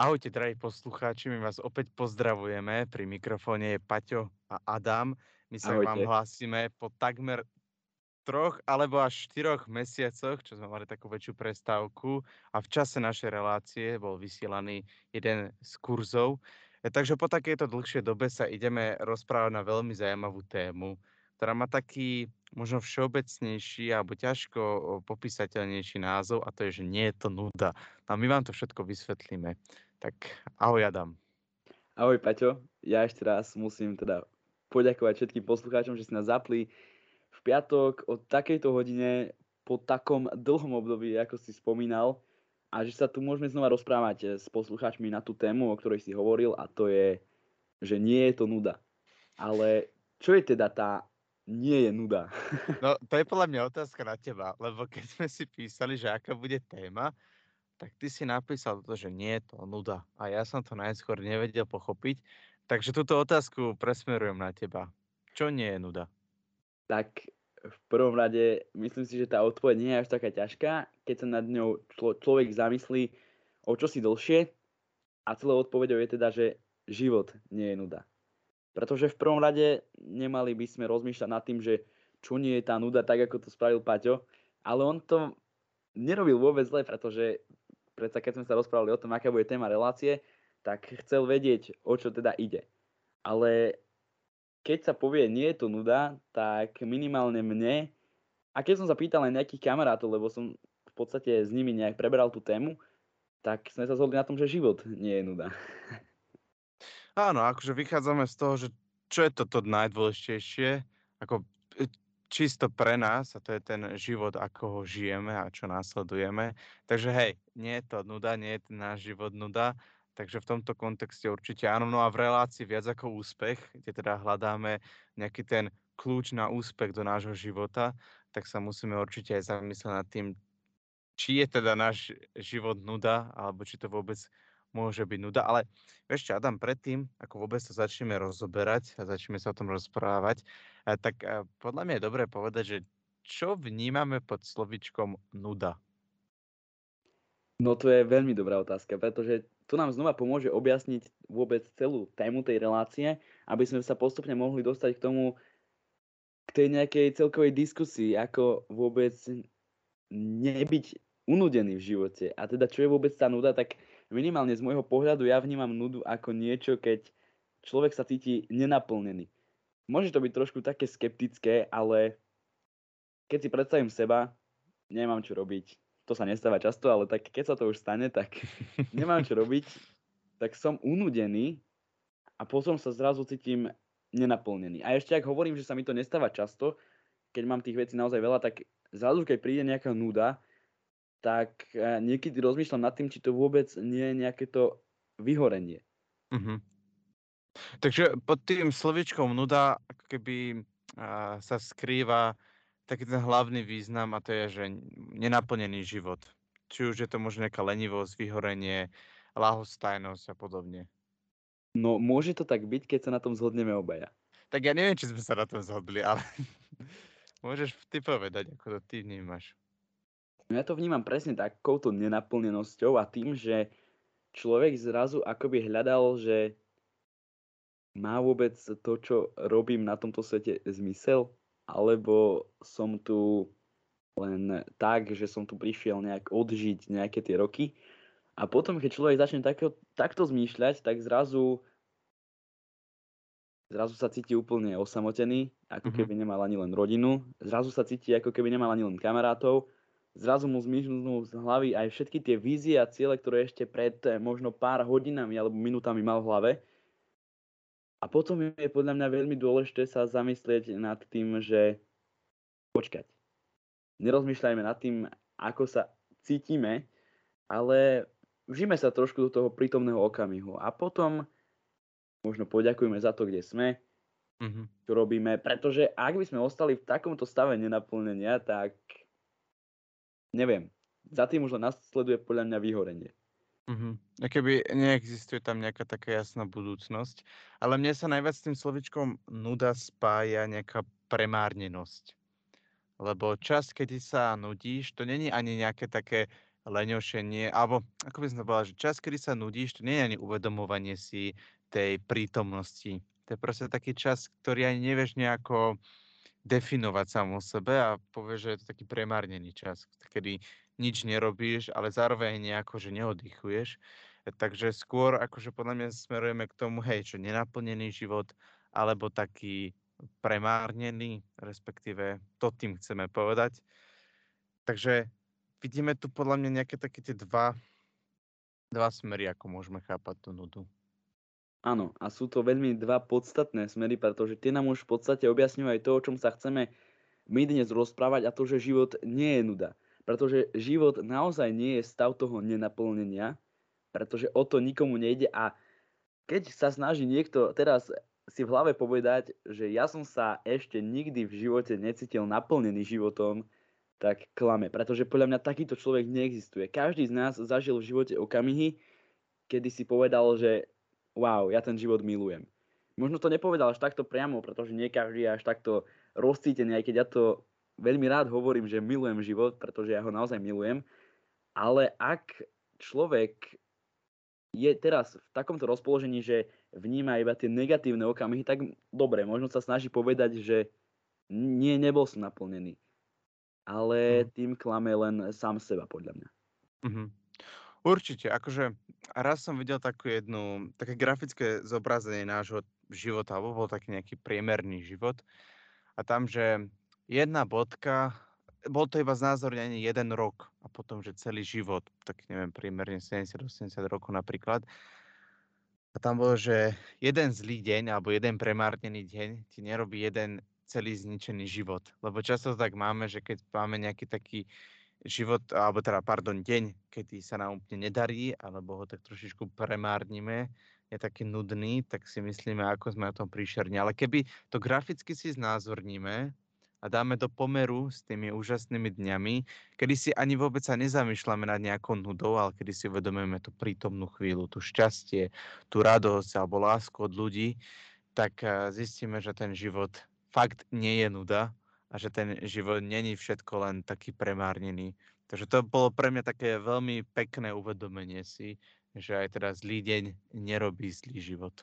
Ahojte, drahí poslucháči, my vás opäť pozdravujeme. Pri mikrofóne je Paťo a Adam. My sa vám Ahojte. hlásime po takmer troch alebo až štyroch mesiacoch, čo sme mali takú väčšiu prestávku a v čase našej relácie bol vysielaný jeden z kurzov. E, Takže po takejto dlhšej dobe sa ideme rozprávať na veľmi zaujímavú tému, ktorá má taký možno všeobecnejší alebo ťažko popísateľnejší názov a to je, že nie je to nuda. No a my vám to všetko vysvetlíme. Tak ahoj Adam. Ahoj Paťo, ja ešte raz musím teda poďakovať všetkým poslucháčom, že si nás zapli v piatok o takejto hodine po takom dlhom období, ako si spomínal a že sa tu môžeme znova rozprávať s poslucháčmi na tú tému, o ktorej si hovoril a to je, že nie je to nuda. Ale čo je teda tá nie je nuda? No to je podľa mňa otázka na teba, lebo keď sme si písali, že aká bude téma, tak ty si napísal to, že nie je to nuda. A ja som to najskôr nevedel pochopiť, takže túto otázku presmerujem na teba. Čo nie je nuda? tak v prvom rade myslím si, že tá odpoveď nie je až taká ťažká, keď sa nad ňou člo- človek zamyslí o čosi dlhšie a celou odpoveďou je teda, že život nie je nuda. Pretože v prvom rade nemali by sme rozmýšľať nad tým, že čo nie je tá nuda, tak ako to spravil Paťo, ale on to nerobil vôbec zle, pretože predsa keď sme sa rozprávali o tom, aká bude téma relácie, tak chcel vedieť, o čo teda ide. Ale keď sa povie, nie je to nuda, tak minimálne mne, a keď som sa pýtal aj nejakých kamarátov, lebo som v podstate s nimi nejak preberal tú tému, tak sme sa zhodli na tom, že život nie je nuda. Áno, akože vychádzame z toho, že čo je toto najdôležitejšie, ako e, čisto pre nás, a to je ten život, ako ho žijeme a čo následujeme. Takže hej, nie je to nuda, nie je ten náš život nuda, takže v tomto kontexte určite áno. No a v relácii viac ako úspech, kde teda hľadáme nejaký ten kľúč na úspech do nášho života, tak sa musíme určite aj zamyslieť nad tým, či je teda náš život nuda, alebo či to vôbec môže byť nuda. Ale ešte Adam, predtým, ako vôbec to začneme rozoberať a začneme sa o tom rozprávať, eh, tak eh, podľa mňa je dobré povedať, že čo vnímame pod slovičkom nuda? No to je veľmi dobrá otázka, pretože to nám znova pomôže objasniť vôbec celú tému tej relácie, aby sme sa postupne mohli dostať k tomu, k tej nejakej celkovej diskusii, ako vôbec nebyť unudený v živote. A teda čo je vôbec tá nuda, tak minimálne z môjho pohľadu ja vnímam nudu ako niečo, keď človek sa cíti nenaplnený. Môže to byť trošku také skeptické, ale keď si predstavím seba, nemám čo robiť. To sa nestáva často, ale tak keď sa to už stane, tak nemám čo robiť, tak som unudený a potom sa zrazu cítim nenaplnený. A ešte ak hovorím, že sa mi to nestáva často, keď mám tých vecí naozaj veľa, tak zrazu, keď príde nejaká nuda, tak eh, niekedy rozmýšľam nad tým, či to vôbec nie je nejaké to vyhorenie. Mhm. Takže pod tým slovičkom nuda ako keby a, sa skrýva taký ten hlavný význam a to je, že nenaplnený život. Či už je to možno nejaká lenivosť, vyhorenie, lahostajnosť a podobne. No môže to tak byť, keď sa na tom zhodneme obaja. Tak ja neviem, či sme sa na tom zhodli, ale môžeš ty povedať, ako to ty vnímaš. No ja to vnímam presne takouto nenaplnenosťou a tým, že človek zrazu akoby hľadal, že má vôbec to, čo robím na tomto svete zmysel, alebo som tu len tak, že som tu prišiel nejak odžiť nejaké tie roky. A potom, keď človek začne takto, takto zmýšľať, tak zrazu zrazu sa cíti úplne osamotený, ako Mhm. keby nemal ani len rodinu. Zrazu sa cíti, ako keby nemal ani len kamarátov. Zrazu mu zmiznú z hlavy aj všetky tie vízie a ciele, ktoré ešte pred eh, možno pár hodinami alebo minútami mal v hlave. A potom je podľa mňa veľmi dôležité sa zamyslieť nad tým, že počkať. Nerozmýšľajme nad tým, ako sa cítime, ale vžime sa trošku do toho prítomného okamihu. A potom možno poďakujeme za to, kde sme, Mhm. čo robíme, pretože ak by sme ostali v takomto stave nenaplnenia, tak neviem, za tým už len nasleduje podľa mňa vyhorenie. Mhm. Keby neexistuje tam nejaká taká jasná budúcnosť. Ale mne sa najviac s tým slovičkom nuda spája nejaká premárnenosť. Lebo čas, kedy sa nudíš, to není ani nejaké také leňošenie, alebo ako by som povedal, že čas, kedy sa nudíš, to nie je ani uvedomovanie si tej prítomnosti. To je proste taký čas, ktorý ani nevieš nejako definovať sám o sebe a povieš, že je to taký premárnený čas, kedy nič nerobíš, ale zároveň nejako, že neoddychuješ. Takže skôr akože podľa mňa smerujeme k tomu, hej, že nenaplnený život, alebo taký premárnený, respektíve to tým chceme povedať. Takže vidíme tu podľa mňa nejaké také tie dva, dva smery, ako môžeme chápať tú nudu. Áno, a sú to veľmi dva podstatné smery, pretože tie nám už v podstate objasňujú aj to, o čom sa chceme my dnes rozprávať a to, že život nie je nuda. Pretože život naozaj nie je stav toho nenaplnenia, pretože o to nikomu nejde a keď sa snaží niekto teraz si v hlave povedať, že ja som sa ešte nikdy v živote necítil naplnený životom, tak klame. Pretože podľa mňa takýto človek neexistuje. Každý z nás zažil v živote okamihy, kedy si povedal, že wow, ja ten život milujem. Možno to nepovedal až takto priamo, pretože nie každý je až takto rozcítený, aj keď ja to veľmi rád hovorím, že milujem život, pretože ja ho naozaj milujem. Ale ak človek je teraz v takomto rozpoložení, že vníma iba tie negatívne okamihy, tak dobre, možno sa snaží povedať, že nie, nebol som naplnený. Ale mm. tým klame len sám seba, podľa mňa. Mm-hmm. Určite, akože raz som videl takú jednu, také grafické zobrazenie nášho života, alebo bol taký nejaký priemerný život. A tam, že jedna bodka, bol to iba znázornenie jeden rok a potom, že celý život, tak neviem, priemerne 70-80 rokov napríklad. A tam bolo, že jeden zlý deň alebo jeden premárnený deň ti nerobí jeden celý zničený život. Lebo často tak máme, že keď máme nejaký taký život, alebo teda, pardon, deň, kedy sa nám úplne nedarí, alebo ho tak trošičku premárnime, je taký nudný, tak si myslíme, ako sme o tom príšerní. Ale keby to graficky si znázorníme a dáme do pomeru s tými úžasnými dňami, kedy si ani vôbec sa nezamýšľame nad nejakou nudou, ale kedy si uvedomujeme tú prítomnú chvíľu, tú šťastie, tú radosť alebo lásku od ľudí, tak eh, zistíme, že ten život fakt nie je nuda, a že ten život není všetko len taký premárnený. Takže to bolo pre mňa také veľmi pekné uvedomenie si, že aj teda zlý deň nerobí zlý život.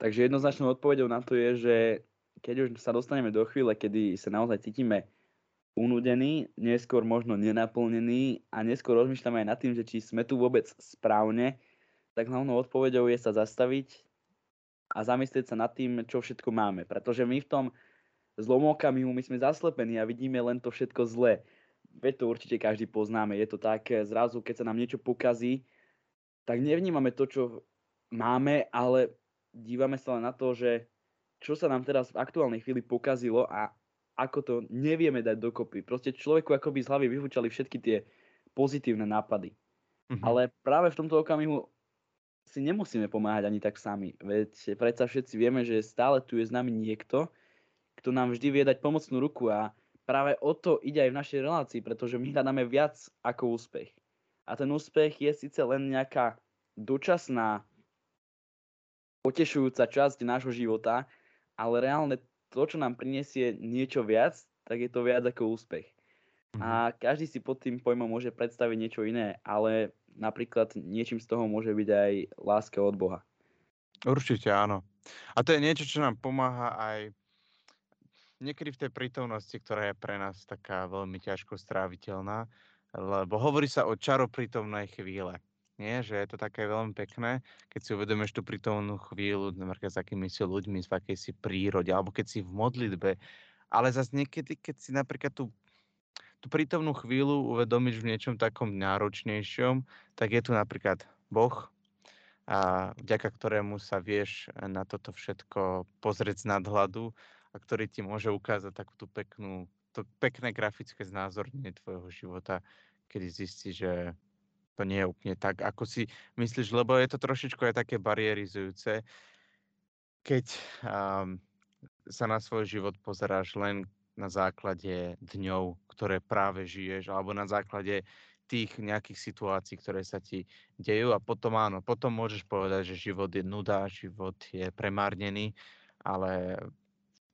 Takže jednoznačnou odpovedou na to je, že keď už sa dostaneme do chvíle, kedy sa naozaj cítime unudení, neskôr možno nenaplnení a neskôr rozmýšľame aj nad tým, že či sme tu vôbec správne, tak hlavnou odpovedou je sa zastaviť a zamyslieť sa nad tým, čo všetko máme. Pretože my v tom zlom okamihu my sme zaslepení a vidíme len to všetko zlé. Veď to určite každý poznáme. Je to tak, eh, zrazu, keď sa nám niečo pokazí, tak nevnímame to, čo máme, ale dívame sa len na to, že čo sa nám teraz v aktuálnej chvíli pokazilo a ako to nevieme dať dokopy. Proste človeku akoby z hlavy vyhúčali všetky tie pozitívne nápady. Mm-hmm. Ale práve v tomto okamihu si nemusíme pomáhať ani tak sami. Veď predsa všetci vieme, že stále tu je s nami niekto, kto nám vždy vie dať pomocnú ruku a práve o to ide aj v našej relácii, pretože my hľadáme viac ako úspech. A ten úspech je síce len nejaká dočasná, potešujúca časť nášho života, ale reálne to, čo nám prinesie niečo viac, tak je to viac ako úspech. A mhm. každý si pod tým pojmom môže predstaviť niečo iné, ale napríklad niečím z toho môže byť aj láska od Boha. Určite áno. A to je niečo, čo nám pomáha aj niekedy v tej prítomnosti, ktorá je pre nás taká veľmi ťažko stráviteľná, lebo hovorí sa o čaroprítomnej chvíle. Nie, že je to také veľmi pekné, keď si uvedomíš tú prítomnú chvíľu, napríklad s akými si ľuďmi, v akej si prírode, alebo keď si v modlitbe. Ale zase niekedy, keď si napríklad tú, tú prítomnú chvíľu uvedomíš v niečom takom náročnejšom, tak je tu napríklad Boh, a vďaka ktorému sa vieš na toto všetko pozrieť z nadhľadu a ktorý ti môže ukázať takú tú peknú, to pekné grafické znázornenie tvojho života, kedy zistíš, že to nie je úplne tak, ako si myslíš, lebo je to trošičku aj také barierizujúce, keď um, sa na svoj život pozeráš len na základe dňov, ktoré práve žiješ, alebo na základe tých nejakých situácií, ktoré sa ti dejú a potom áno, potom môžeš povedať, že život je nuda, život je premárnený, ale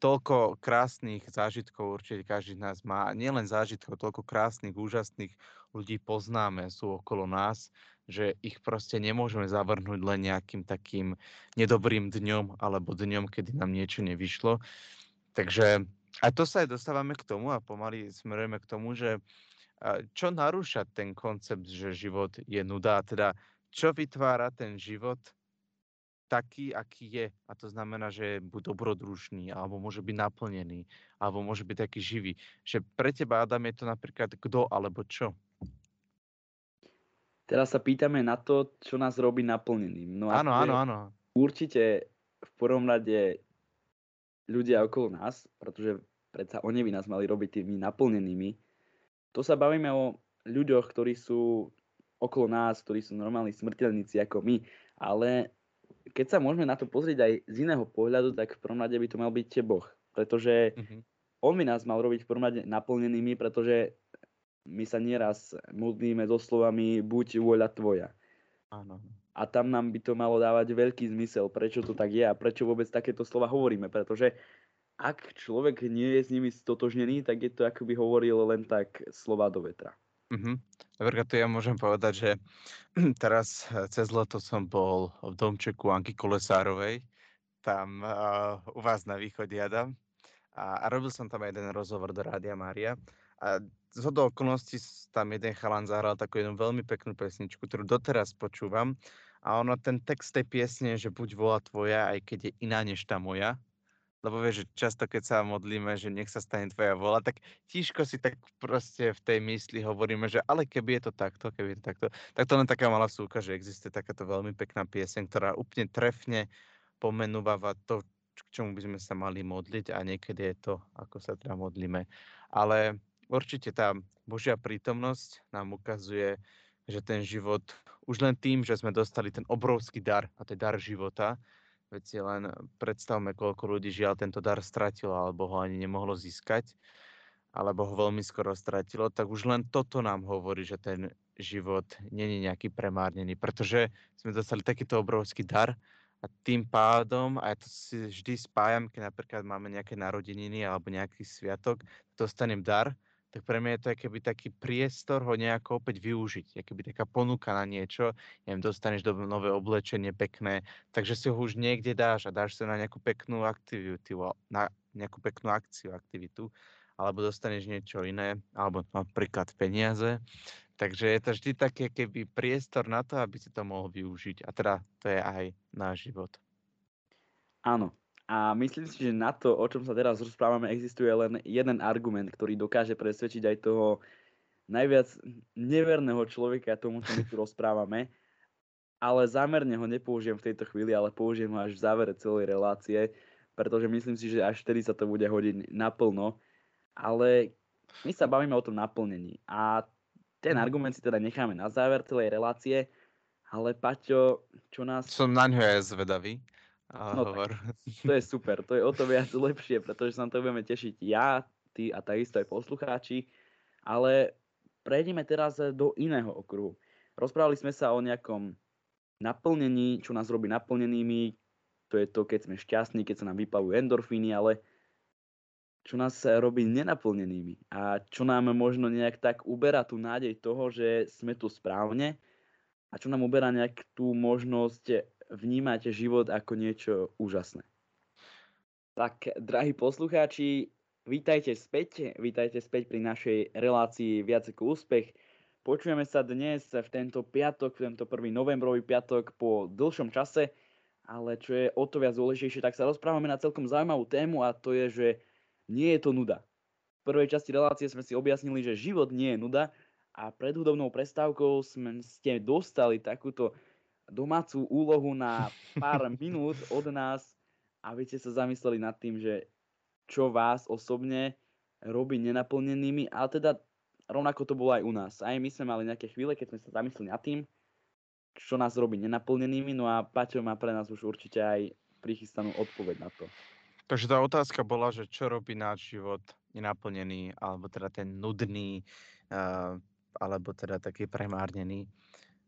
toľko krásnych zážitkov určite každý z nás má. Nielen zážitkov, toľko krásnych, úžasných ľudí poznáme, sú okolo nás, že ich proste nemôžeme zavrhnúť len nejakým takým nedobrým dňom alebo dňom, kedy nám niečo nevyšlo. Takže a to sa aj dostávame k tomu a pomaly smerujeme k tomu, že čo narúša ten koncept, že život je nuda, teda čo vytvára ten život taký, aký je. A to znamená, že je buď dobrodružný, alebo môže byť naplnený, alebo môže byť taký živý. Že pre teba, Adam, je to napríklad kto alebo čo? Teraz sa pýtame na to, čo nás robí naplneným. No áno, áno, áno. Určite v prvom rade ľudia okolo nás, pretože predsa oni by nás mali robiť tými naplnenými. To sa bavíme o ľuďoch, ktorí sú okolo nás, ktorí sú normálni smrteľníci ako my, ale keď sa môžeme na to pozrieť aj z iného pohľadu, tak v prvom rade by to mal byť Boh. Pretože mm-hmm. on by nás mal robiť v prvom rade naplnenými, pretože my sa nieraz modlíme so slovami buď vôľa tvoja. Áno. A tam nám by to malo dávať veľký zmysel, prečo to tak je a prečo vôbec takéto slova hovoríme. Pretože ak človek nie je s nimi stotožnený, tak je to ako by hovoril len tak slova do vetra. Uh-huh. Napríklad tu ja môžem povedať, že teraz eh, cez leto som bol v domčeku Anky Kolesárovej, tam uh, u vás na východe Adam. A, a robil som tam jeden rozhovor do Rádia Mária. A z hodou okolností tam jeden chalan zahral takú jednu veľmi peknú pesničku, ktorú doteraz počúvam. A ono, ten text tej piesne, že buď vola tvoja, aj keď je iná než tá moja, lebo vieš, že často keď sa modlíme, že nech sa stane tvoja vola, tak tížko si tak proste v tej mysli hovoríme, že ale keby je to takto, keby je to takto, tak to len taká malá súka, že existuje takáto veľmi pekná pieseň, ktorá úplne trefne pomenúva to, k čomu by sme sa mali modliť a niekedy je to, ako sa teda modlíme. Ale určite tá Božia prítomnosť nám ukazuje, že ten život, už len tým, že sme dostali ten obrovský dar, a to je dar života, Veď si len predstavme, koľko ľudí žiaľ tento dar stratilo, alebo ho ani nemohlo získať, alebo ho veľmi skoro stratilo, tak už len toto nám hovorí, že ten život není nejaký premárnený, pretože sme dostali takýto obrovský dar a tým pádom, a ja to si vždy spájam, keď napríklad máme nejaké narodeniny alebo nejaký sviatok, dostanem dar, tak pre mňa je to keby taký priestor ho nejako opäť využiť. Keby taká ponuka na niečo, neviem, dostaneš do nové oblečenie pekné, takže si ho už niekde dáš a dáš sa na nejakú peknú aktivitu, na nejakú peknú akciu, aktivitu, alebo dostaneš niečo iné, alebo napríklad peniaze. Takže je to vždy také keby priestor na to, aby si to mohol využiť. A teda to je aj náš život. Áno, a myslím si, že na to, o čom sa teraz rozprávame, existuje len jeden argument, ktorý dokáže presvedčiť aj toho najviac neverného človeka tomu, čo my tu rozprávame. Ale zámerne ho nepoužijem v tejto chvíli, ale použijem ho až v závere celej relácie, pretože myslím si, že až vtedy sa to bude hodiť naplno. Ale my sa bavíme o tom naplnení. A ten mhm. argument si teda necháme na záver celej relácie. Ale Paťo, čo nás... Som na ňo aj zvedavý. No hovor. Tak, to je super, to je o to viac lepšie, pretože sa na to budeme tešiť ja, ty a takisto aj poslucháči. Ale prejdeme teraz do iného okruhu. Rozprávali sme sa o nejakom naplnení, čo nás robí naplnenými, to je to, keď sme šťastní, keď sa nám vypavujú endorfíny, ale čo nás robí nenaplnenými a čo nám možno nejak tak uberá tú nádej toho, že sme tu správne a čo nám uberá nejak tú možnosť vnímate život ako niečo úžasné. Tak, drahí poslucháči, vítajte späť, vítajte späť pri našej relácii Viac ako úspech. Počujeme sa dnes v tento piatok, v tento prvý novembrový piatok po dlhšom čase, ale čo je o to viac dôležitejšie, tak sa rozprávame na celkom zaujímavú tému a to je, že nie je to nuda. V prvej časti relácie sme si objasnili, že život nie je nuda a pred hudobnou prestávkou sme ste dostali takúto domácu úlohu na pár minút od nás, aby ste sa zamysleli nad tým, že čo vás osobne robí nenaplnenými, ale teda rovnako to bolo aj u nás. Aj my sme mali nejaké chvíle, keď sme sa zamysleli nad tým, čo nás robí nenaplnenými, no a Paťo má pre nás už určite aj prichystanú odpoveď na to. Takže tá otázka bola, že čo robí náš život nenaplnený, alebo teda ten nudný, uh, alebo teda taký premárnený.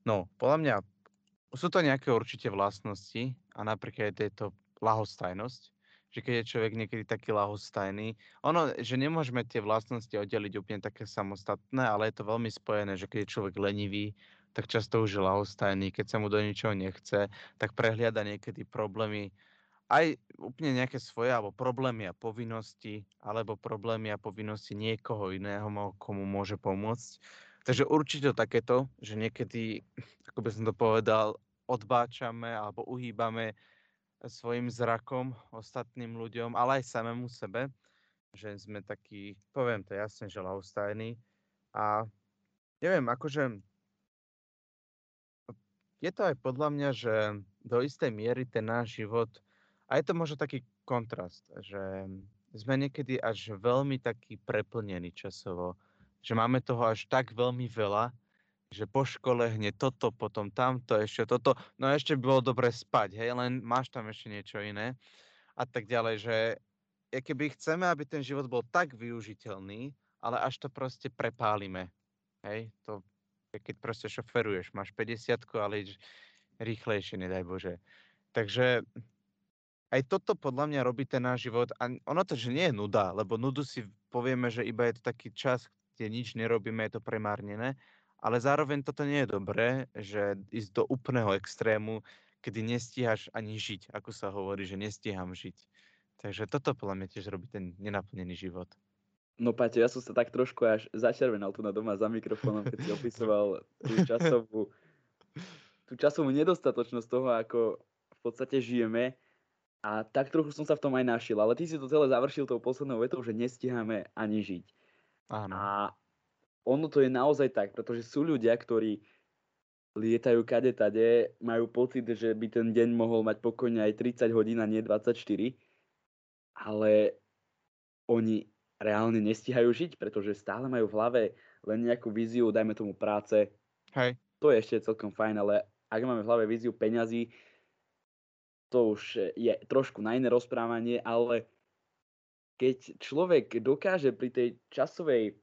No, podľa mňa sú to nejaké určite vlastnosti a napríklad je to lahostajnosť, že keď je človek niekedy taký lahostajný. Ono, že nemôžeme tie vlastnosti oddeliť úplne také samostatné, ale je to veľmi spojené, že keď je človek lenivý, tak často už je lahostajný, keď sa mu do ničoho nechce, tak prehliada niekedy problémy, aj úplne nejaké svoje, alebo problémy a povinnosti, alebo problémy a povinnosti niekoho iného, komu môže pomôcť. Takže určite takéto, že niekedy, ako by som to povedal, odbáčame alebo uhýbame svojim zrakom ostatným ľuďom, ale aj samému sebe, že sme takí, poviem to jasne, že lahostajní. A neviem, akože je to aj podľa mňa, že do istej miery ten náš život, a je to možno taký kontrast, že sme niekedy až veľmi taký preplnení časovo, že máme toho až tak veľmi veľa, že po škole hneď toto, potom tamto, ešte toto, no ešte bolo dobre spať, hej, len máš tam ešte niečo iné a tak ďalej, že keby chceme, aby ten život bol tak využiteľný, ale až to proste prepálime, hej, to keď proste šoferuješ, máš 50 ale ideš rýchlejšie, nedaj Bože. Takže aj toto podľa mňa robí ten náš život. A ono to, že nie je nuda, lebo nudu si povieme, že iba je to taký čas, kde nič nerobíme, je to premárnené. Ale zároveň toto nie je dobré, že ísť do úplného extrému, kedy nestíhaš ani žiť, ako sa hovorí, že nestíham žiť. Takže toto podľa mňa tiež robí ten nenaplnený život. No Paťo, ja som sa tak trošku až začervenal tu na doma za mikrofónom, keď si opisoval tú časovú, tú časovú nedostatočnosť toho, ako v podstate žijeme. A tak trochu som sa v tom aj našiel. Ale ty si to celé završil tou poslednou vetou, že nestíhame ani žiť. Áno. A ono to je naozaj tak, pretože sú ľudia, ktorí lietajú kade tade, majú pocit, že by ten deň mohol mať pokojne aj 30 hodín a nie 24, ale oni reálne nestihajú žiť, pretože stále majú v hlave len nejakú víziu, dajme tomu práce. Hej. To je ešte celkom fajn, ale ak máme v hlave víziu peňazí, to už je trošku na iné rozprávanie, ale keď človek dokáže pri tej časovej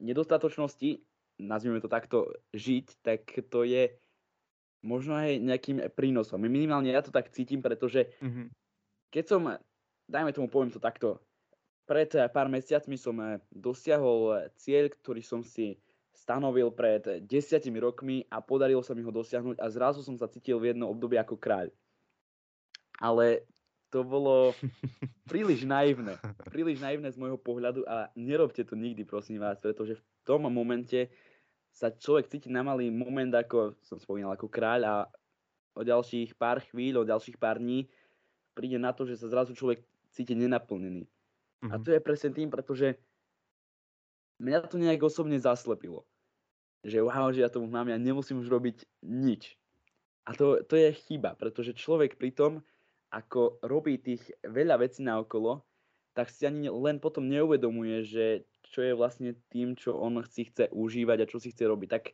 nedostatočnosti, nazvime to takto, žiť, tak to je možno aj nejakým prínosom. Minimálne ja to tak cítim, pretože mm-hmm. keď som, dajme tomu, poviem to takto, pred pár mesiacmi som eh, dosiahol cieľ, ktorý som si stanovil pred desiatimi rokmi a podarilo sa mi ho dosiahnuť a zrazu som sa cítil v jedno obdobie ako kráľ. Ale to bolo príliš naivné. Príliš naivné z môjho pohľadu a nerobte to nikdy, prosím vás, pretože v tom momente sa človek cíti na malý moment, ako som spomínal, ako kráľ a o ďalších pár chvíľ, o ďalších pár dní príde na to, že sa zrazu človek cíti nenaplnený. Mm-hmm. A mhm. to je presne tým, pretože mňa to nejak osobne zaslepilo. Že wow, že ja tomu mám, ja nemusím už robiť nič. A to, to je chyba, pretože človek pri tom ako robí tých veľa vecí na okolo, tak si ani len potom neuvedomuje, že čo je vlastne tým, čo on si chce užívať a čo si chce robiť. Tak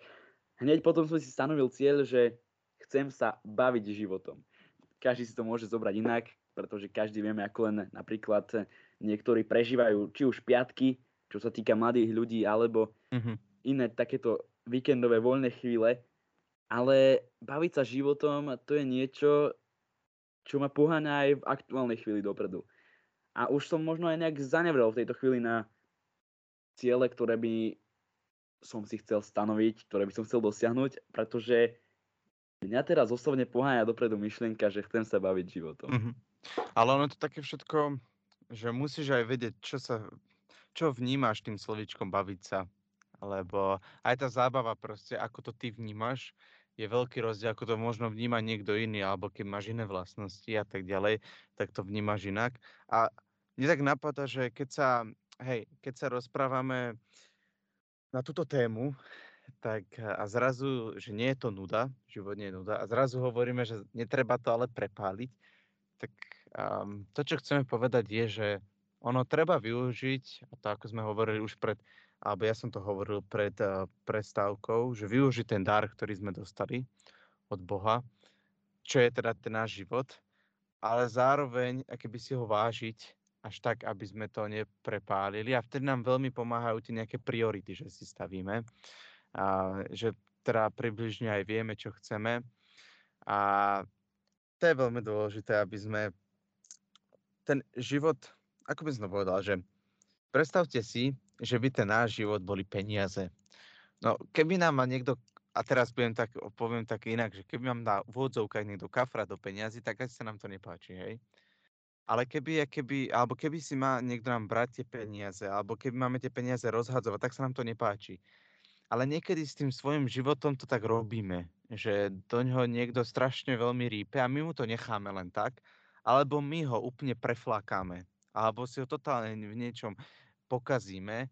hneď potom som si stanovil cieľ, že chcem sa baviť životom. Každý si to môže zobrať inak, pretože každý vieme, ako len napríklad niektorí prežívajú či už piatky, čo sa týka mladých ľudí, alebo mm-hmm. iné takéto víkendové voľné chvíle. Ale baviť sa životom, to je niečo, čo ma poháňa aj v aktuálnej chvíli dopredu. A už som možno aj nejak zanevrel v tejto chvíli na ciele, ktoré by som si chcel stanoviť, ktoré by som chcel dosiahnuť, pretože mňa teraz osobne poháňa dopredu myšlienka, že chcem sa baviť životom. Mm-hmm. Ale ono to také všetko, že musíš aj vedieť, čo sa, čo vnímaš tým slovičkom baviť sa. Lebo aj tá zábava proste, ako to ty vnímaš, je veľký rozdiel, ako to možno vníma niekto iný, alebo keď máš iné vlastnosti a tak ďalej, tak to vnímaš inak. A mne tak napadá, že keď sa, hej, keď sa rozprávame na túto tému, tak a zrazu, že nie je to nuda, život nie je nuda, a zrazu hovoríme, že netreba to ale prepáliť, tak um, to, čo chceme povedať je, že ono treba využiť, a to ako sme hovorili už pred alebo ja som to hovoril pred uh, prestávkou, že využiť ten dar, ktorý sme dostali od Boha, čo je teda ten náš život, ale zároveň, by si ho vážiť až tak, aby sme to neprepálili. A vtedy nám veľmi pomáhajú tie nejaké priority, že si stavíme. A, že teda približne aj vieme, čo chceme. A to je veľmi dôležité, aby sme ten život, ako by som to povedal, že predstavte si, že by ten náš život boli peniaze. No, keby nám má niekto, a teraz poviem tak, poviem tak inak, že keby nám dá v odzovkách niekto kafra do peniazy, tak asi sa nám to nepáči, hej? Ale keby, keby, alebo keby si má niekto nám brať tie peniaze, alebo keby máme tie peniaze rozhadzovať, tak sa nám to nepáči. Ale niekedy s tým svojim životom to tak robíme, že do ňoho niekto strašne veľmi rípe a my mu to necháme len tak, alebo my ho úplne preflakáme, alebo si ho totálne v niečom pokazíme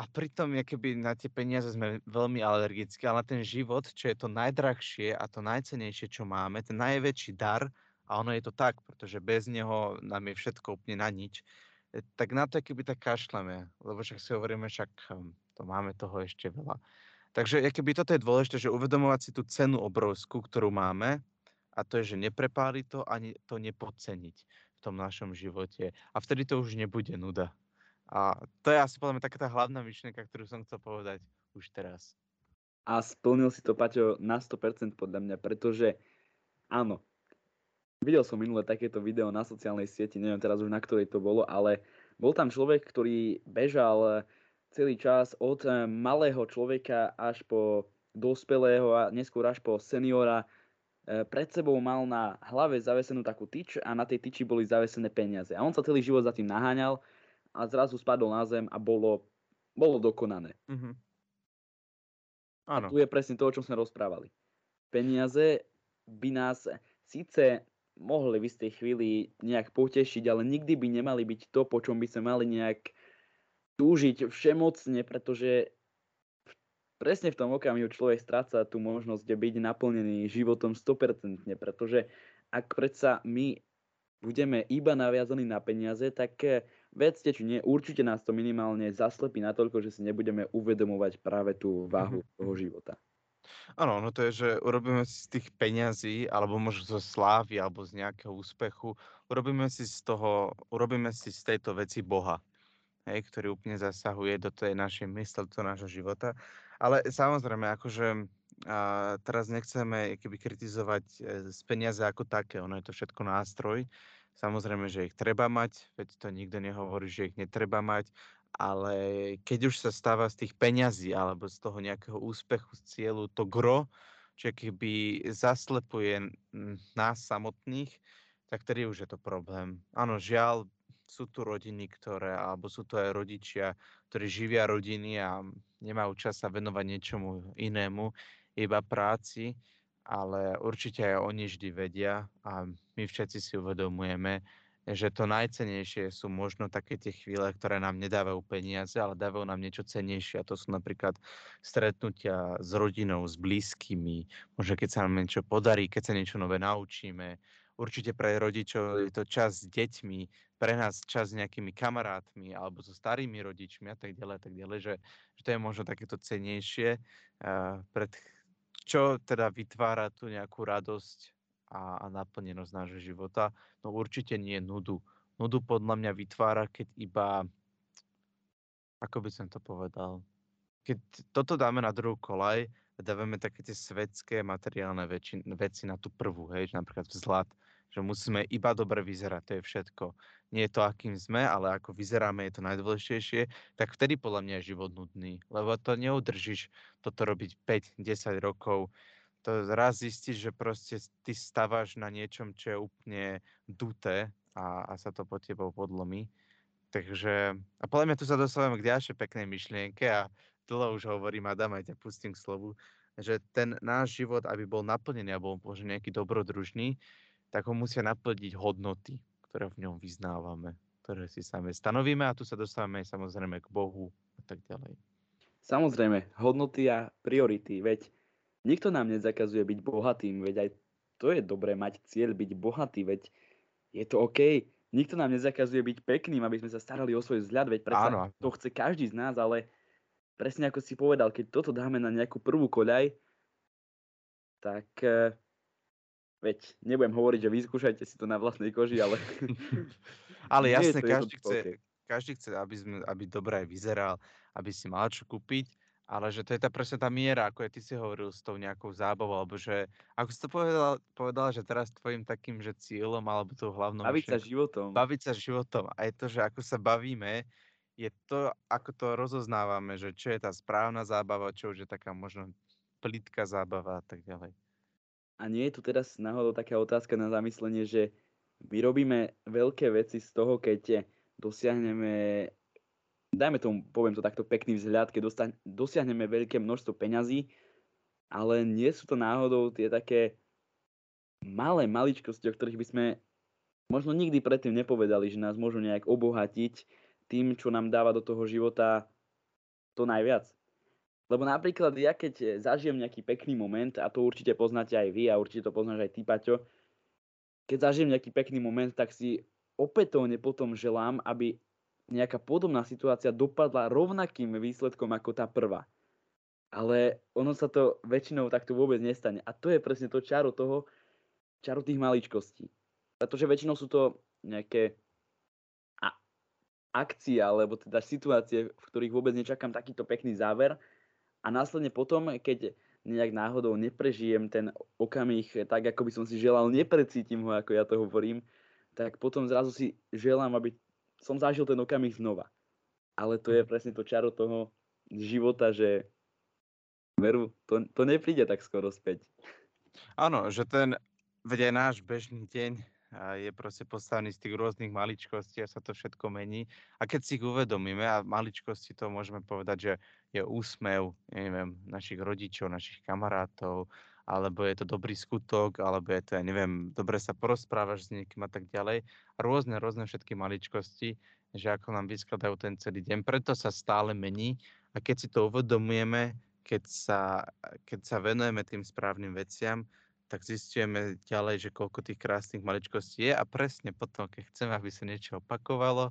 a pritom keby na tie peniaze sme veľmi alergickí, ale na ten život, čo je to najdrahšie a to najcenejšie, čo máme, ten najväčší dar, a ono je to tak, pretože bez neho nám je všetko úplne na nič, e, tak na to keby tak kašleme, lebo však si hovoríme, však hm, to máme toho ešte veľa. Takže keby toto je dôležité, že uvedomovať si tú cenu obrovskú, ktorú máme, a to je, že neprepáliť to ani to nepodceniť v tom našom živote. A vtedy to už nebude nuda. A to je asi podľa mňa taká tá hlavná myšlienka, ktorú som chcel povedať už teraz. A splnil si to, Paťo, na 100% podľa mňa, pretože áno, Videl som minule takéto video na sociálnej sieti, neviem teraz už na ktorej to bolo, ale bol tam človek, ktorý bežal celý čas od eh, malého človeka až po dospelého a neskôr až po seniora. Eh, pred sebou mal na hlave zavesenú takú tyč a na tej tyči boli zavesené peniaze. A on sa celý život za tým naháňal a zrazu spadol na zem a bolo, bolo dokonané. Mm-hmm. Áno. A tu je presne to, o čom sme rozprávali. Peniaze by nás síce mohli v istej chvíli nejak potešiť, ale nikdy by nemali byť to, po čom by sme mali nejak túžiť všemocne, pretože presne v tom okamihu človek stráca tú možnosť byť naplnený životom 100%, pretože ak predsa my budeme iba naviazaní na peniaze, tak vedzte, či nie, určite nás to minimálne zaslepí natoľko, že si nebudeme uvedomovať práve tú váhu mm-hmm. toho života. Áno, no to je, že urobíme si z tých peňazí, alebo možno zo slávy, alebo z nejakého úspechu, urobíme si z toho, urobíme si z tejto veci Boha, hej, ktorý úplne zasahuje do tej našej mysle, do nášho života. Ale samozrejme, akože a teraz nechceme keby kritizovať e, z peniaze ako také, ono je to všetko nástroj. Samozrejme, že ich treba mať, veď to nikto nehovorí, že ich netreba mať, ale keď už sa stáva z tých peňazí alebo z toho nejakého úspechu, z cieľu to gro, že keby zaslepuje nás samotných, tak tedy už je to problém. Áno, žiaľ, sú tu rodiny, ktoré, alebo sú to aj rodičia, ktorí živia rodiny a nemajú čas sa venovať niečomu inému, iba práci, ale určite aj oni vždy vedia a my všetci si uvedomujeme, že to najcenejšie sú možno také tie chvíle, ktoré nám nedávajú peniaze, ale dávajú nám niečo cenejšie. A to sú napríklad stretnutia s rodinou, s blízkymi, možno keď sa nám niečo podarí, keď sa niečo nové naučíme. Určite pre rodičov je to čas s deťmi, pre nás čas s nejakými kamarátmi alebo so starými rodičmi a tak ďalej, tak ďalej, že, že to je možno takéto cenejšie, uh, pred, čo teda vytvára tu nejakú radosť a, a naplnenosť nášho života. No určite nie nudu. Nudu podľa mňa vytvára, keď iba, ako by som to povedal, keď toto dáme na druhú kolaj a dávame také tie svetské materiálne veci, veci na tú prvú, hej, napríklad vzhľad, že musíme iba dobre vyzerať, to je všetko. Nie je to, akým sme, ale ako vyzeráme, je to najdôležitejšie, tak vtedy podľa mňa je život nudný, lebo to neudržíš toto robiť 5-10 rokov, to raz zistíš, že proste ty staváš na niečom, čo je úplne duté a, a sa to pod tebou podlomí. Takže, a podľa mňa tu sa dostávame k ďalšej peknej myšlienke a dlho už hovorím, Adam, aj ťa pustím k slovu, že ten náš život, aby bol naplnený a bol nejaký dobrodružný, tak ho musia naplniť hodnoty, ktoré v ňom vyznávame, ktoré si sami stanovíme a tu sa dostávame samozrejme k Bohu a tak ďalej. Samozrejme, hodnoty a priority, veď Nikto nám nezakazuje byť bohatým, veď aj to je dobré mať cieľ byť bohatý, veď je to OK. Nikto nám nezakazuje byť pekným, aby sme sa starali o svoj vzhľad, veď predsa Áno. to chce každý z nás, ale presne ako si povedal, keď toto dáme na nejakú prvú koľaj, tak uh, veď nebudem hovoriť, že vyskúšajte si to na vlastnej koži, ale... ale jasne, každý chce, každý chce, aby, sme, aby dobre aj vyzeral, aby si mal čo kúpiť, Ale že to je tá presne tá miera, ako aj ty si hovoril s tou nejakou zábavou, alebo že ako si to povedal, povedal, že teraz tvojim takým, že cieľom alebo tou hlavnou Baviť sa životom. baviť sa životom. A je to, že ako sa bavíme, je to, ako to rozoznávame, že čo je tá správna zábava, čo už je taká možno plitká zábava a tak ďalej. A nie je tu teraz náhodou taká otázka na zamyslenie, že my robíme veľké veci z toho, keď dosiahneme, dajme tomu, poviem to takto pekný vzhľad, keď dosta- dosiahneme veľké množstvo peňazí, ale nie sú to náhodou tie také malé maličkosti, o ktorých by sme možno nikdy predtým nepovedali, že nás môžu nejak obohatiť tým, čo nám dáva do toho života to najviac. Lebo napríklad ja keď zažijem nejaký pekný moment, a to určite poznáte aj vy a určite to poznáš aj ty, Paťo, keď zažijem nejaký pekný moment, tak si opätovne potom želám, aby nejaká podobná situácia dopadla rovnakým výsledkom ako tá prvá. Ale ono sa to väčšinou takto vôbec nestane. A to je presne to čaro toho, čaro tých maličkostí. Pretože väčšinou sú to nejaké akcie, alebo teda situácie, v ktorých vôbec nečakám takýto pekný záver. A následne potom, keď nejak náhodou neprežijem ten okamih tak, ako by som si želal, neprecítim ho, ako ja to hovorím, tak potom zrazu si želám, aby som zažil ten okamih znova. Ale to je presne to čaro toho života, že veru, to, to nepríde tak skoro späť. Áno, že ten, veď aj náš bežný deň a je proste postavený z tých rôznych maličkostí a sa to všetko mení. A keď si ich uvedomíme, a maličkosti to môžeme povedať, že je úsmev, neviem, našich rodičov, našich kamarátov, alebo je to dobrý skutok, alebo je to, ja neviem, dobre sa porozprávaš s niekým a tak ďalej. A rôzne, rôzne všetky maličkosti, že ako nám vyskladajú ten celý deň. Preto sa stále mení a keď si to uvedomujeme, keď sa, keď sa venujeme tým správnym veciam, tak zistujeme ďalej, že koľko tých krásnych maličkostí je a presne potom, keď chceme, aby sa niečo opakovalo,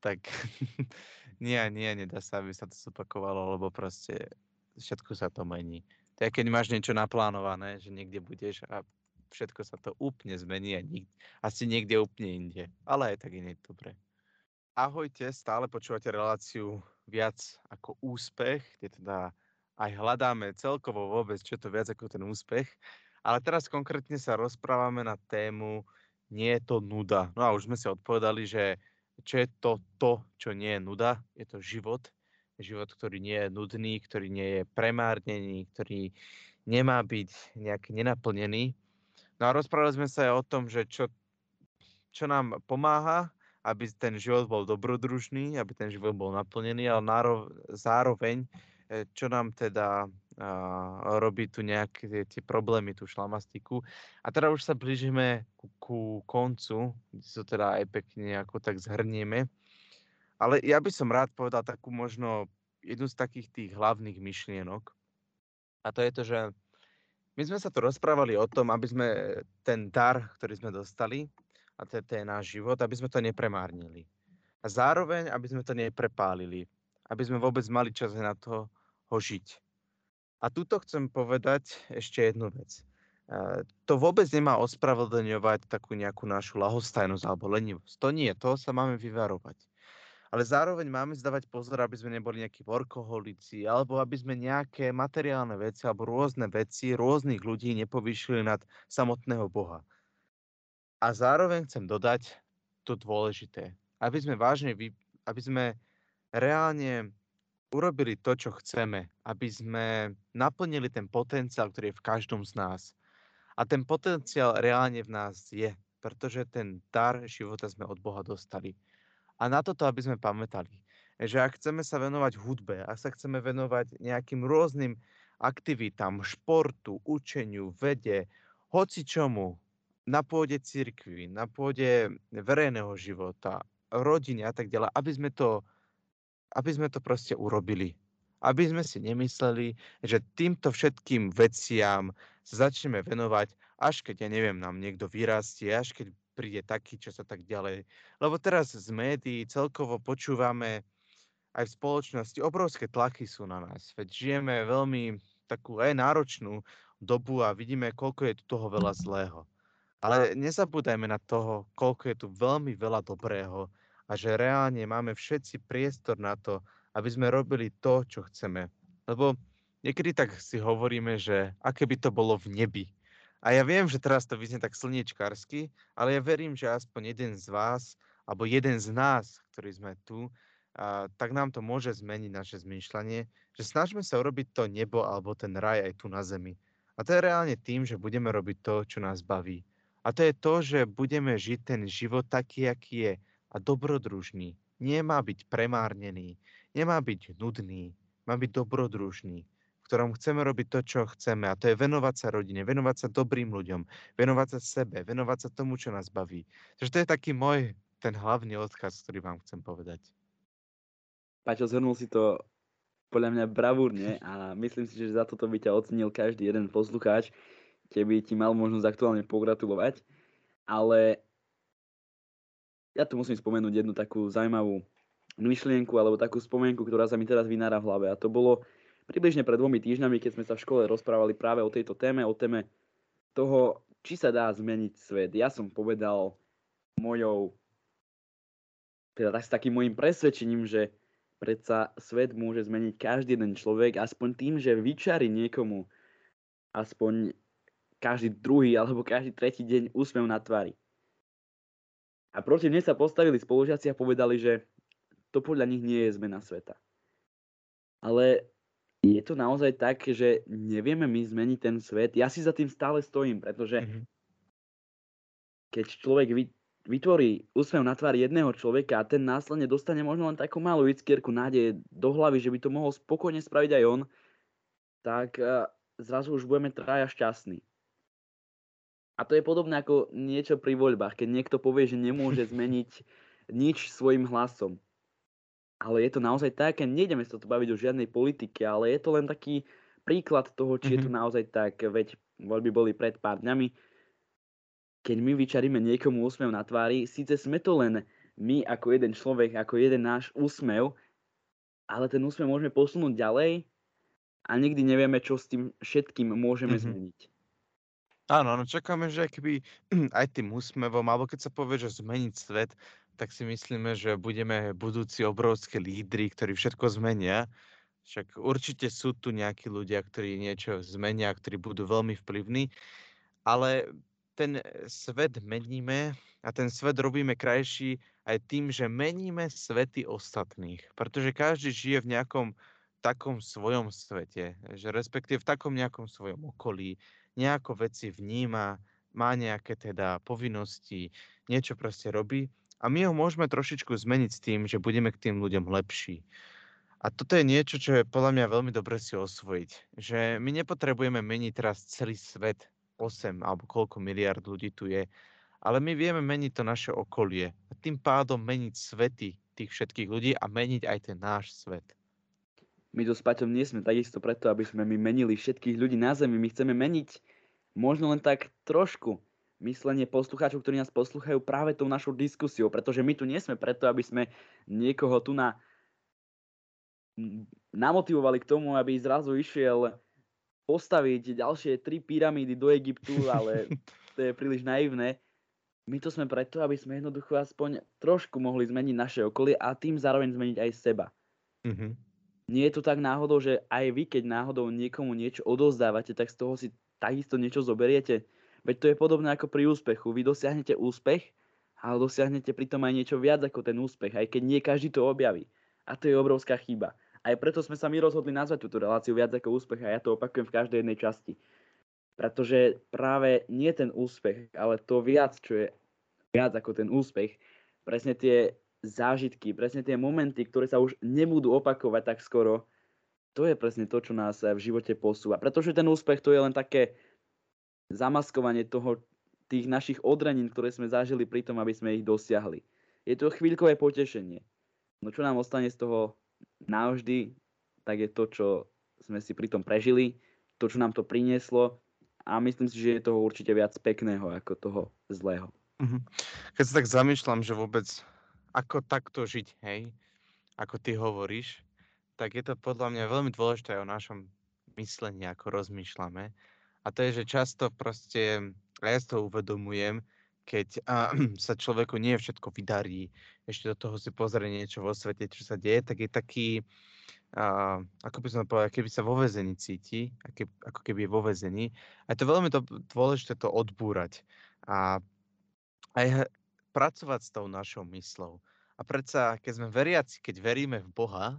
tak nie, nie, nedá sa, aby sa to zopakovalo, lebo proste všetko sa to mení. To je, keď máš niečo naplánované, že niekde budeš a všetko sa to úplne zmení a nik- asi niekde úplne inde. Ale aj tak je dobre. Ahojte, stále počúvate reláciu viac ako úspech, kde teda aj hľadáme celkovo vôbec, čo to viac ako ten úspech. Ale teraz konkrétne sa rozprávame na tému nie je to nuda. No a už sme si odpovedali, že čo je to to, čo nie je nuda, je to život. Život, ktorý nie je nudný, ktorý nie je premárnený, ktorý nemá byť nejak nenaplnený. No a rozprávali sme sa aj o tom, že čo, čo nám pomáha, aby ten život bol dobrodružný, aby ten život bol naplnený, ale zároveň čo nám teda robí tu nejaké tie, tie problémy, tú šlamastiku. A teda už sa blížime ku, ku koncu, kde sa teda aj pekne ako tak zhrnieme. Ale ja by som rád povedal takú možno jednu z takých tých hlavných myšlienok. A to je to, že my sme sa tu rozprávali o tom, aby sme ten dar, ktorý sme dostali, a to to je náš život, aby sme to nepremárnili. A zároveň, aby sme to neprepálili. Aby sme vôbec mali čas na to, ho žiť. A tuto chcem povedať ešte jednu vec. To vôbec nemá ospravedlňovať takú nejakú našu lahostajnosť alebo lenivosť. To nie, toho sa máme vyvarovať. Ale zároveň máme zdávať pozor, aby sme neboli nejakí workoholici, alebo aby sme nejaké materiálne veci alebo rôzne veci rôznych ľudí nepovýšili nad samotného Boha. A zároveň chcem dodať to dôležité. Aby sme vážne, aby sme reálne urobili to, čo chceme, aby sme naplnili ten potenciál, ktorý je v každom z nás. A ten potenciál reálne v nás je, pretože ten dar života sme od Boha dostali. A na toto, aby sme pamätali, že ak chceme sa venovať hudbe, ak sa chceme venovať nejakým rôznym aktivitám, športu, učeniu, vede, hoci čomu, na pôde cirkvi, na pôde verejného života, rodiny a tak ďalej, aby sme to aby sme to proste urobili. Aby sme si nemysleli, že týmto všetkým veciam sa začneme venovať, až keď, ja neviem, nám niekto vyrastie, až keď príde taký, čo sa tak ďalej. Lebo teraz z médií celkovo počúvame aj v spoločnosti, obrovské tlaky sú na nás. Veď žijeme veľmi takú aj náročnú dobu a vidíme, koľko je tu toho veľa zlého. Ale nezabúdajme na toho, koľko je tu veľmi veľa dobrého a že reálne máme všetci priestor na to, aby sme robili to, čo chceme. Lebo niekedy tak si hovoríme, že aké by to bolo v nebi. A ja viem, že teraz to vyznie tak slniečkársky, ale ja verím, že aspoň jeden z vás, alebo jeden z nás, ktorí sme tu, a, tak nám to môže zmeniť naše zmýšľanie, že snažíme sa urobiť to nebo alebo ten raj aj tu na zemi. A to je reálne tým, že budeme robiť to, čo nás baví. A to je to, že budeme žiť ten život taký, aký je dobrodružný. Nemá byť premárnený, nemá byť nudný, má byť dobrodružný ktorom chceme robiť to, čo chceme. A to je venovať sa rodine, venovať sa dobrým ľuďom, venovať sa sebe, venovať sa tomu, čo nás baví. Takže to je taký môj, ten hlavný odkaz, ktorý vám chcem povedať. Paťo, zhrnul si to podľa mňa bravúrne a myslím si, že za toto by ťa ocenil každý jeden poslucháč, keby ti mal možnosť aktuálne pogratulovať. Ale ja tu musím spomenúť jednu takú zaujímavú myšlienku alebo takú spomienku, ktorá sa mi teraz vynára v hlave. A to bolo približne pred dvomi týždňami, keď sme sa v škole rozprávali práve o tejto téme, o téme toho, či sa dá zmeniť svet. Ja som povedal mojou, teda tak s takým môjim presvedčením, že predsa svet môže zmeniť každý jeden človek, aspoň tým, že vyčarí niekomu aspoň každý druhý alebo každý tretí deň úsmev na tvári. A proti mne sa postavili spolužiaci a povedali, že to podľa nich nie je zmena sveta. Ale je to naozaj tak, že nevieme my zmeniť ten svet? Ja si za tým stále stojím, pretože mm-hmm. keď človek vytvorí úsmev na tvár jedného človeka a ten následne dostane možno len takú malú iskierku nádeje do hlavy, že by to mohol spokojne spraviť aj on, tak eh, zrazu už budeme traja šťastní. A to je podobné ako niečo pri voľbách, keď niekto povie, že nemôže zmeniť nič svojim hlasom. Ale je to naozaj tak, nejdeme sa tu baviť o žiadnej politike, ale je to len taký príklad toho, či je to mhm. naozaj tak, veď voľby boli pred pár dňami. Keď my vyčaríme niekomu úsmev na tvári, síce sme to len my ako jeden človek, ako jeden náš úsmev, ale ten úsmev môžeme posunúť ďalej a nikdy nevieme, čo s tým všetkým môžeme mm-hmm. zmeniť. Áno, áno, čakáme, že keby aj tým úsmevom, alebo keď sa povie, že zmeniť svet, tak si myslíme, že budeme budúci obrovskí lídry, ktorí všetko zmenia. Však určite sú tu nejakí ľudia, ktorí niečo zmenia, ktorí budú veľmi vplyvní, ale ten svet meníme a ten svet robíme krajší aj tým, že meníme svety ostatných. Pretože každý žije v nejakom takom svojom svete, že respektíve v takom nejakom svojom okolí, nejako veci vníma, má nejaké teda povinnosti, niečo proste robí a my ho môžeme trošičku zmeniť s tým, že budeme k tým ľuďom lepší. A toto je niečo, čo je podľa mňa veľmi dobre si osvojiť. Že my nepotrebujeme meniť teraz celý svet, 8 alebo koľko miliard ľudí tu je, ale my vieme meniť to naše okolie a tým pádom meniť svety tých všetkých ľudí a meniť aj ten náš svet. My to s Paťom nie sme takisto preto, aby sme my menili všetkých ľudí na Zemi. My chceme meniť možno len tak trošku myslenie poslucháčov, ktorí nás posluchajú práve tou našou diskusiou, pretože my tu nie sme preto, aby sme niekoho tu na namotivovali k tomu, aby zrazu išiel postaviť ďalšie tri pyramídy do Egyptu, ale to je príliš naivné. My to sme preto, aby sme jednoducho aspoň trošku mohli zmeniť naše okolie a tým zároveň zmeniť aj seba. Mm-hmm. Nie je to tak náhodou, že aj vy, keď náhodou niekomu niečo odozdávate, tak z toho si takisto niečo zoberiete. Veď to je podobné ako pri úspechu. Vy dosiahnete úspech, ale dosiahnete pritom aj niečo viac ako ten úspech, aj keď nie každý to objaví. A to je obrovská chyba. Aj preto sme sa my rozhodli nazvať túto reláciu viac ako úspech a ja to opakujem v každej jednej časti. Pretože práve nie ten úspech, ale to viac, čo je viac ako ten úspech, presne tie zážitky, presne tie momenty, ktoré sa už nebudú opakovať tak skoro, to je presne to, čo nás v živote posúva. Pretože ten úspech to je len také zamaskovanie toho, tých našich odrenín, ktoré sme zažili pri tom, aby sme ich dosiahli. Je to chvíľkové potešenie. No čo nám ostane z toho navždy, tak je to, čo sme si pri tom prežili, to, čo nám to prinieslo a myslím si, že je toho určite viac pekného ako toho zlého. Mhm. Keď sa tak zamýšľam, že vôbec ako takto žiť, hej, ako ty hovoríš, tak je to podľa mňa veľmi dôležité o našom myslení, ako rozmýšľame. A to je, že často proste, ja si to uvedomujem, keď a, sa človeku nie všetko vydarí, ešte do toho si pozrie niečo vo svete, čo sa deje, tak je taký, a, ako by som povedal, keby sa vo väzení cíti, ako keby je vo väzení. A je to veľmi to, dôležité to odbúrať a aj pracovať s tou našou myslou. A predsa, keď sme veriaci, keď veríme v Boha,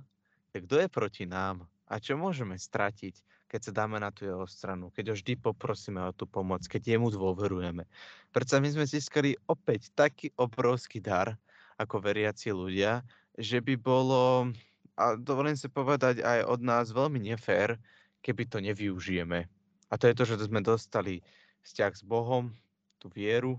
tak kto je proti nám? A čo môžeme stratiť, keď sa dáme na tú jeho stranu, keď ho vždy poprosíme o tú pomoc, keď jemu dôverujeme. Predsa my sme získali opäť taký obrovský dar ako veriaci ľudia, že by bolo, a dovolím si povedať aj od nás, veľmi nefér, keby to nevyužijeme. A to je to, že sme dostali vzťah s Bohom, tú vieru,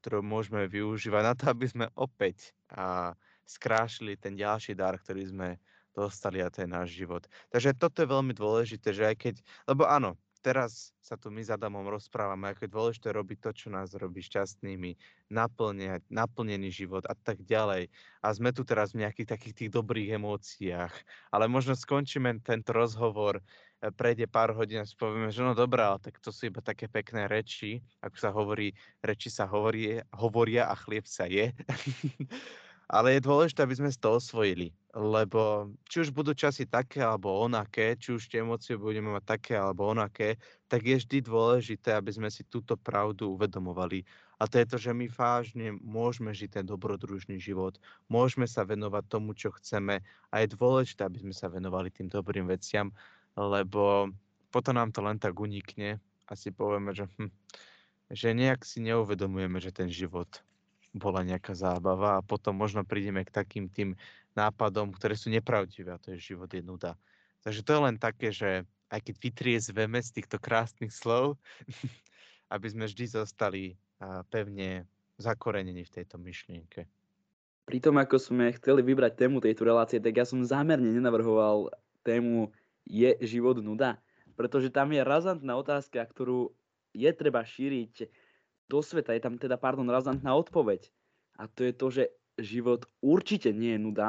ktorú môžeme využívať na to, aby sme opäť a skrášili ten ďalší dar, ktorý sme dostali a to je náš život. Takže toto je veľmi dôležité, že aj keď, lebo áno, teraz sa tu my s Adamom rozprávame, ako je dôležité robiť to, čo nás robí šťastnými, naplňať, naplnený život a tak ďalej. A sme tu teraz v nejakých takých tých dobrých emóciách. Ale možno skončíme tento rozhovor, prejde pár hodín a si povieme, že no dobrá, ale tak to sú iba také pekné reči, ako sa hovorí, reči sa hovorí, hovoria a chlieb sa je. Ale je dôležité, aby sme toho osvojili, lebo či už budú časy také alebo onaké, či už tie emócie budeme mať také alebo onaké, tak je vždy dôležité, aby sme si túto pravdu uvedomovali. A to je to, že my vážne môžeme žiť ten dobrodružný život, môžeme sa venovať tomu, čo chceme a je dôležité, aby sme sa venovali tým dobrým veciam, lebo potom nám to len tak unikne a si povieme, že, hm, že nejak si neuvedomujeme, že ten život bola nejaká zábava a potom možno prídeme k takým tým nápadom, ktoré sú nepravdivé a to je život je nuda. Takže to je len také, že aj keď vytriezveme z týchto krásnych slov, aby sme vždy zostali pevne zakorenení v tejto myšlienke. Pri tom, ako sme chceli vybrať tému tejto relácie, tak ja som zámerne nenavrhoval tému Je život nuda? Pretože tam je razantná otázka, ktorú je treba šíriť do sveta. Je tam teda, pardon, razantná odpoveď. A to je to, že život určite nie je nuda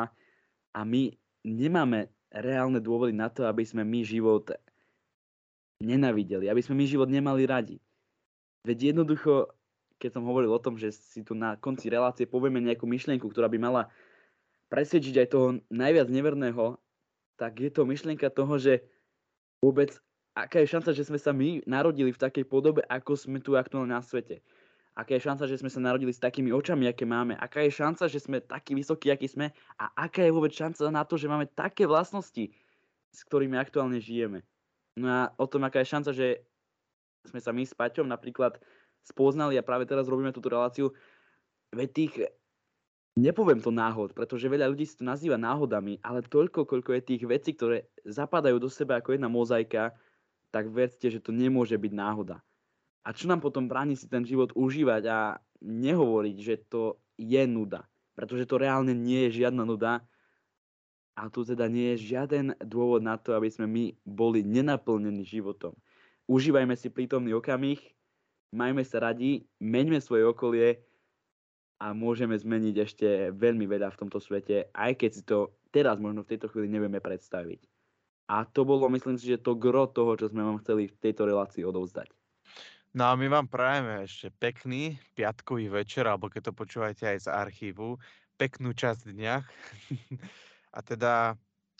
a my nemáme reálne dôvody na to, aby sme my život nenavideli, aby sme my život nemali radi. Veď jednoducho, keď som hovoril o tom, že si tu na konci relácie povieme nejakú myšlienku, ktorá by mala presvedčiť aj toho najviac neverného, tak je to myšlienka toho, že vôbec aká je šanca, že sme sa my narodili v takej podobe, ako sme tu aktuálne na svete. Aká je šanca, že sme sa narodili s takými očami, aké máme. Aká je šanca, že sme takí vysokí, akí sme. A aká je vôbec šanca na to, že máme také vlastnosti, s ktorými aktuálne žijeme. No a o tom, aká je šanca, že sme sa my s Paťom napríklad spoznali a práve teraz robíme túto reláciu. Veď tých Nepoviem to náhod, pretože veľa ľudí si to nazýva náhodami, ale toľko, koľko je tých vecí, ktoré zapadajú do seba ako jedna mozaika, tak vedzte, že to nemôže byť náhoda. A čo nám potom bráni si ten život užívať a nehovoriť, že to je nuda. Pretože to reálne nie je žiadna nuda a tu teda nie je žiaden dôvod na to, aby sme my boli nenaplnení životom. Užívajme si prítomný okamih, majme sa radi, meňme svoje okolie a môžeme zmeniť ešte veľmi veľa v tomto svete, aj keď si to teraz možno v tejto chvíli nevieme predstaviť. A to bolo, myslím si, že to gro toho, čo sme vám chceli v tejto relácii odovzdať. No a my vám prajeme ešte pekný piatkový večer, alebo keď to počúvate aj z archívu, peknú časť dňa. a teda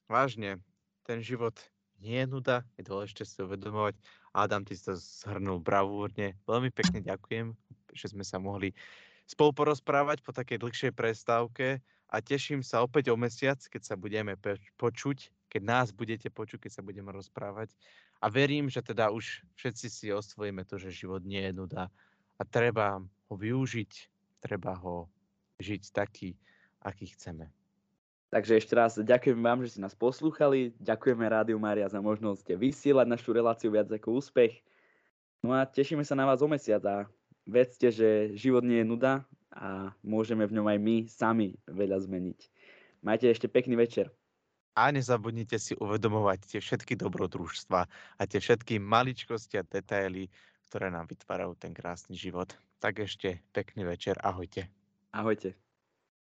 vážne, ten život nie je nuda, je dôležité si uvedomovať. Adam, ty si to zhrnul bravúrne. Veľmi pekne ďakujem, že sme sa mohli spolu porozprávať po takej dlhšej prestávke a teším sa opäť o mesiac, keď sa budeme počuť keď nás budete počuť, keď sa budeme rozprávať. A verím, že teda už všetci si osvojíme to, že život nie je nuda a treba ho využiť, treba ho žiť taký, aký chceme. Takže ešte raz ďakujem vám, že ste nás poslúchali. Ďakujeme Rádiu Mária za možnosť vysielať našu reláciu viac ako úspech. No a tešíme sa na vás o mesiac a vedzte, že život nie je nuda a môžeme v ňom aj my sami veľa zmeniť. Majte ešte pekný večer. A nezabudnite si uvedomovať tie všetky dobrodružstva a tie všetky maličkosti a detaily, ktoré nám vytvárajú ten krásny život. Tak ešte pekný večer. Ahojte. Ahojte.